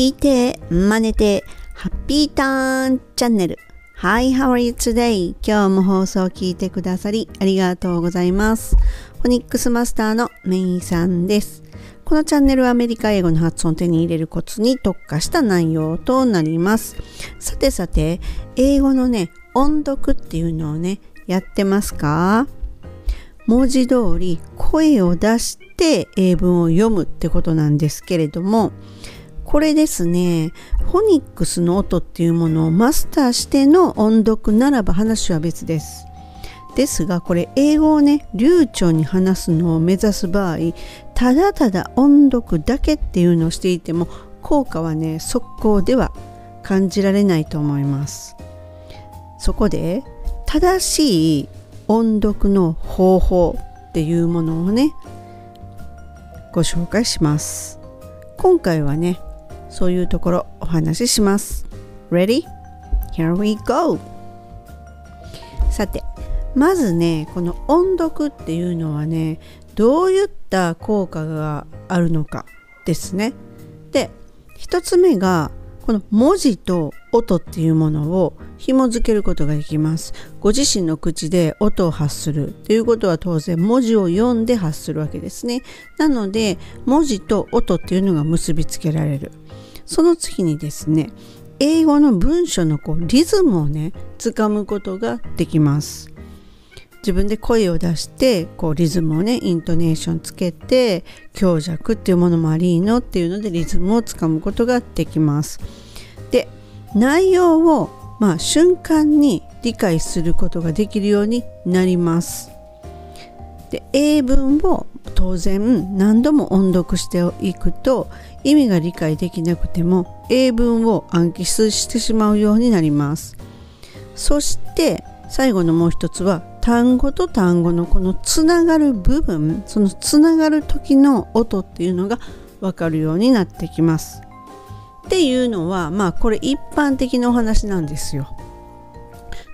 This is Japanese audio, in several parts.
聞いて、真似て、ハッピーターンチャンネル。Hi, how are you today? 今日も放送を聞いてくださりありがとうございます。フォニックスマスターのメイさんです。このチャンネルはアメリカ英語の発音を手に入れるコツに特化した内容となります。さてさて、英語のね、音読っていうのをね、やってますか？文字通り声を出して英文を読むってことなんですけれどもこれですねフォニックスの音っていうものをマスターしての音読ならば話は別です。ですがこれ英語をね流暢に話すのを目指す場合ただただ音読だけっていうのをしていても効果はね速攻では感じられないと思います。そこで正しい音読の方法っていうものをねご紹介します。今回はねそういうところお話しします。Ready? Here we go! さてまずねこの音読っていうのはねどういった効果があるのかですね。で1つ目がこの文字と音っていうものを紐付けることができます。ご自身の口で音を発する。っていうことは当然文字を読んで発するわけですね。なので文字と音っていうのが結びつけられる。その次にですね英語の文章のこうリズムをねつかむことができます。自分で声を出してこうリズムをねイントネーションつけて強弱っていうものもありのっていうのでリズムをつかむことができます。で内容をまあ瞬間に理解することができるようになります。で英文を当然何度も音読していくと意味が理解できなくても英文を暗記してしまうようになりますそして最後のもう一つは単語と単語のこのつながる部分そのつながる時の音っていうのが分かるようになってきます。っていうのはまあこれ一般的なお話なんですよ。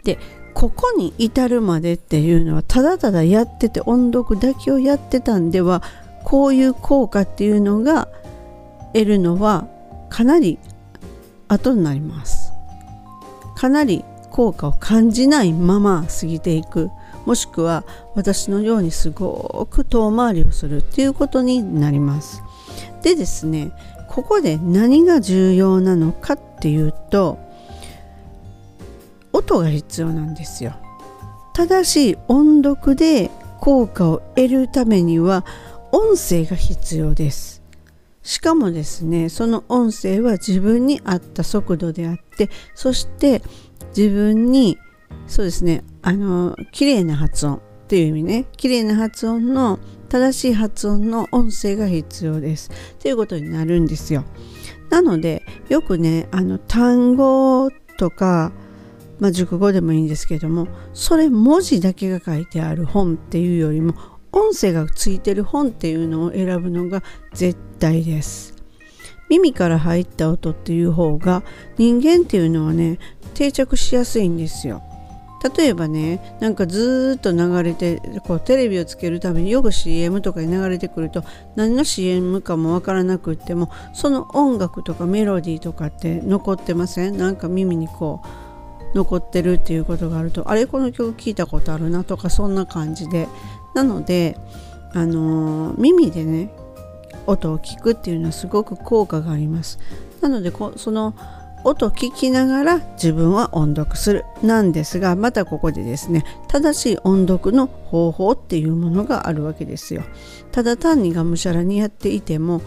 でここに至るまでっていうのはただただやってて音読だけをやってたんではこういう効果っていうのが得るのはかなり後になります。かなり効果を感じないまま過ぎていく。もしくは私のようにすごく遠回りをするっていうことになります。でですねここで何が重要なのかっていうと音が必要なんですよ。正しい音読で効果を得るためには音声が必要です。しかもですねその音声は自分に合った速度であってそして自分にそうですねあの綺麗な発音っていう意味ね。綺麗な発音の正しい発音の音声が必要です。ということになるんですよ。なのでよくねあの単語とかまあ、熟語でもいいんですけどもそれ文字だけが書いてある本っていうよりも音声がついてる本っていうのを選ぶのが絶対です。耳から入った音っていう方が人間っていうのはね定着しやすいんですよ。例えばねなんかずっと流れてこうテレビをつけるためによく CM とかに流れてくると何の CM かもわからなくってもその音楽とかメロディーとかって残ってません？なんか耳にこう残ってるっていうことがあるとあれこの曲聴いたことあるなとかそんな感じで。なのであのー、耳でね音を聞くっていうのはすごく効果があります。なのでこその音聞きながら自分は音読する。なんですがまたここでですね正しい音読の方法っていうものがあるわけですよ。ただ単にがむしゃらにやっていても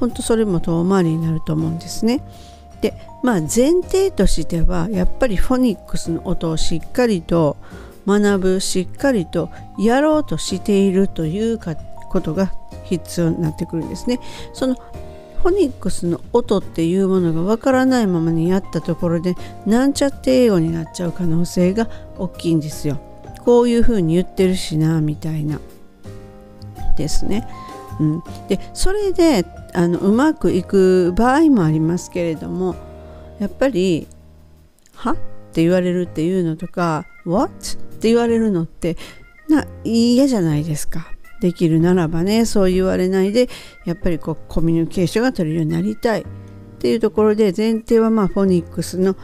本当それも遠回りになると思うんですね。でまあ前提としてはやっぱりフォニックスの音をしっかりと学ぶしっかりとやろうとしているということが必要になってくるんですねそのフォニックスの音っていうものがわからないままにやったところでなんちゃって英語になっちゃう可能性が大きいんですよ。こういうふうに言ってるしなみたいなですね。うん、でそれであのうまくいく場合もありますけれどもやっぱり「は?」って言われるっていうのとか「What?」って言われるのってな嫌じゃないですか。できるならばねそう言われないでやっぱりこうコミュニケーションが取れるようになりたいっていうところで前提はまあフォニックスの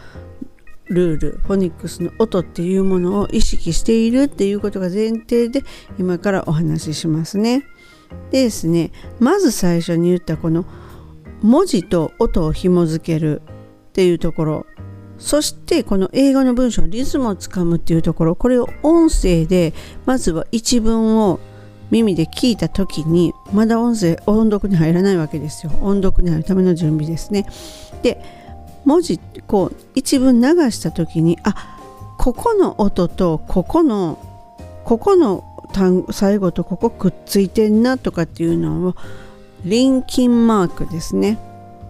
ルールフォニックスの音っていうものを意識しているっていうことが前提で今からお話ししますね。でですねまず最初に言ったこの文字と音を紐づけるっていうところそしてこの英語の文章リズムをつかむっていうところこれを音声でまずは一文を耳で聞いた時にまだ音声音読に入らないわけですよ。音読に入るための準備ですね。で文字こう一文流した時にあここの音とここのここの単最後とここくっついてんなとかっていうのをリンキンマークですね。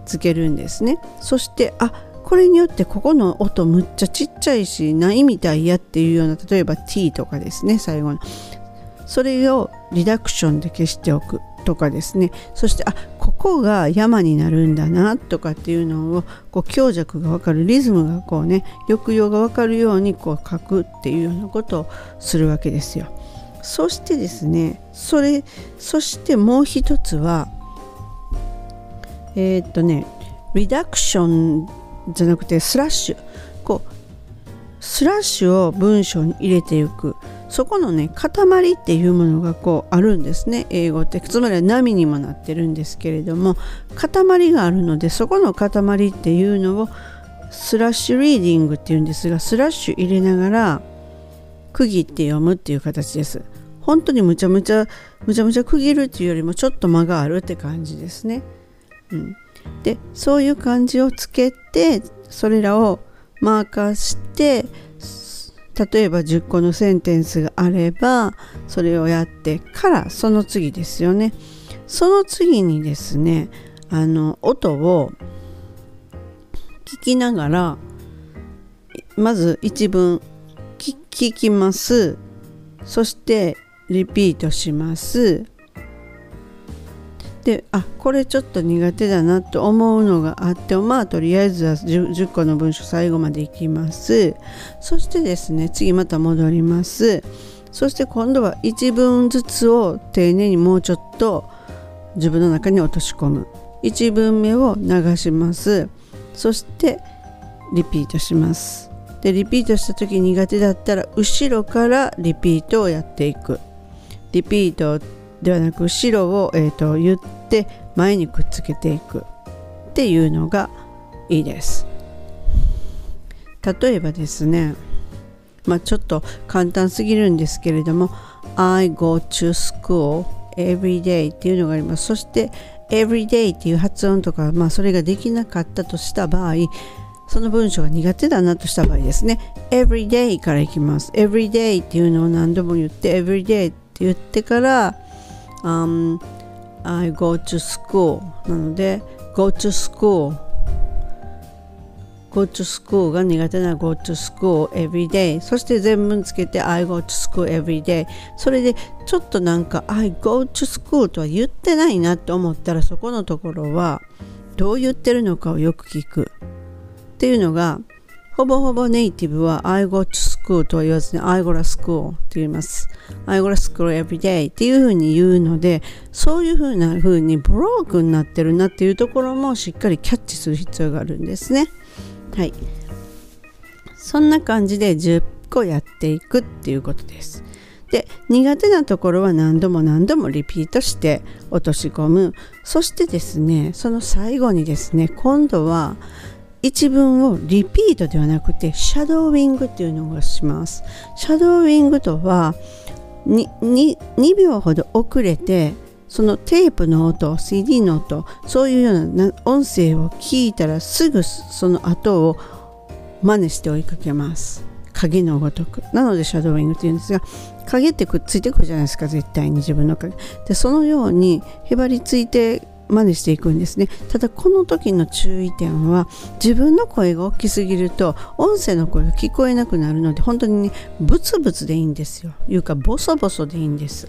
つけるんですね。そしてあこれによってここの音むっちゃちっちゃいしないみたいやっていうような例えば t とかですね最後のそれをリダクションで消しておくとかですねそしてあここが山になるんだなとかっていうのをこう強弱が分かるリズムがこうね抑揚が分かるようにこう書くっていうようなことをするわけですよ。そしてですねそれそしてもう一つはえー、っとねリダクションじゃなくてスラッシュ。こうスラッシュを文章に入れていく。そこのね塊っていうものがこうあるんですね。英語って。つまりは波にもなってるんですけれども塊があるのでそこの塊っていうのをスラッシュリーディングっていうんですがスラッシュ入れながら区切って読むっていう形です。本当にむちゃむちゃむちゃむちゃ区切るっていうよりもちょっと間があるって感じですね、うん、でそういう感じをつけてそれらをマーカーして例えば10個のセンテンスがあればそれをやってからその次ですよね。その次にですねあの音を聞きながらまず一文聞きます。そしてリピートします。であこれちょっと苦手だなと思うのがあってまあとりあえずは 10, 10個の文章最後までいきます。そしてですね次また戻ります。そして今度は1文ずつを丁寧にもうちょっと自分の中に落とし込む。1文目を流します。そしてリピートします。でリピートした時苦手だったら後ろからリピートをやっていく。リピートではなく後ろを、えーと、言って前にくっつけていくっていうのがいいです。例えばですねまあちょっと簡単すぎるんですけれども I go to school every day っていうのがあります。そして every day っていう発音とか、まあ、それができなかったとした場合その文章が苦手だなとした場合ですね。every day からいきます。every day っていうのを何度も言って every day って言ってから um, I go to school なので go to school go to school が苦手な go to school every day そして全文つけて I go to school every day それでちょっとなんか I go to school とは言ってないなって思ったらそこのところはどう言ってるのかをよく聞くっていうのがほぼほぼネイティブは I go to school とは言わずに I go to school って言います。I go to school every day っていうふうに言うので、そういうふうなふうにブロークになってるなっていうところもしっかりキャッチする必要があるんですね。はい。そんな感じで10個やっていくっていうことです。で苦手なところは何度も何度もリピートして落とし込むそしてですねその最後にですね今度は一文をリピートではなくてシャドーウィングっていうのをします。シャドーウィングとは 2, 2, 2秒ほど遅れてそのテープの音 CD の音そういうような音声を聞いたらすぐその後を真似して追いかけます。影のごとく。なのでシャドーウィングっていうんですが影ってくっついてくるじゃないですか絶対に自分の影。でそのようにへばりついて真似していくんですね。ただこの時の注意点は自分の声が大きすぎると音声の声が聞こえなくなるので本当にねブツブツでいいんですよ。いうかボソボソでいいんです。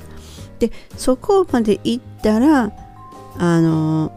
でそこまでいったらあの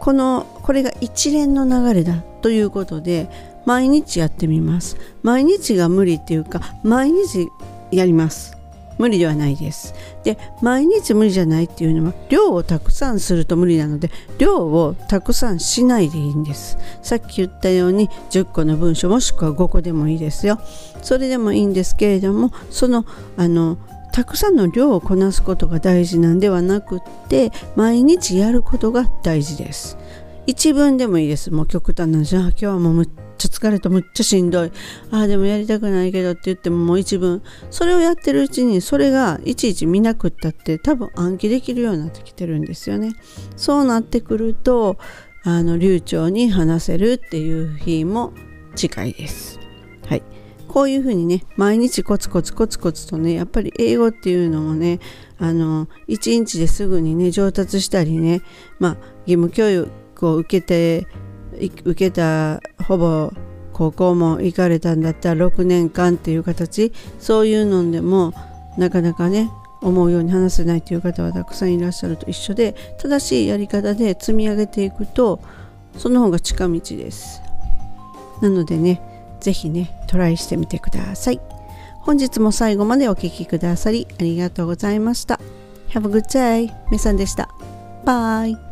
このこれが一連の流れだということで毎日やってみます。毎日が無理っていうか毎日やります。無理ではないです。で毎日無理じゃないっていうのは量をたくさんすると無理なので量をたくさんしないでいいんです。さっき言ったように10個の文章もしくは5個でもいいですよ。それでもいいんですけれどもそのあのたくさんの量をこなすことが大事なんではなくって毎日やることが大事です。一文でもいいです。もう極端なじゃあ今日はもうむっちゃ疲れたむっちゃしんどい。ああでもやりたくないけどって言ってももう一文それをやってるうちにそれがいちいち見なくったって多分暗記できるようになってきてるんですよね。そうなってくるとあの流暢に話せるっていう日も近いです。はい。こういうふうにね毎日コツコツコツコツとねやっぱり英語っていうのもねあの1日ですぐにね上達したりねまあ義務教育を受けて受けたほぼ高校も行かれたんだったら6年間っていう形そういうのでもなかなかね思うように話せないという方はたくさんいらっしゃると一緒で正しいやり方で積み上げていくとその方が近道ですなのでねぜひね、トライしてみてください。本日も最後までお聴きくださりありがとうございました。Have a good day. めさんでした。バイ。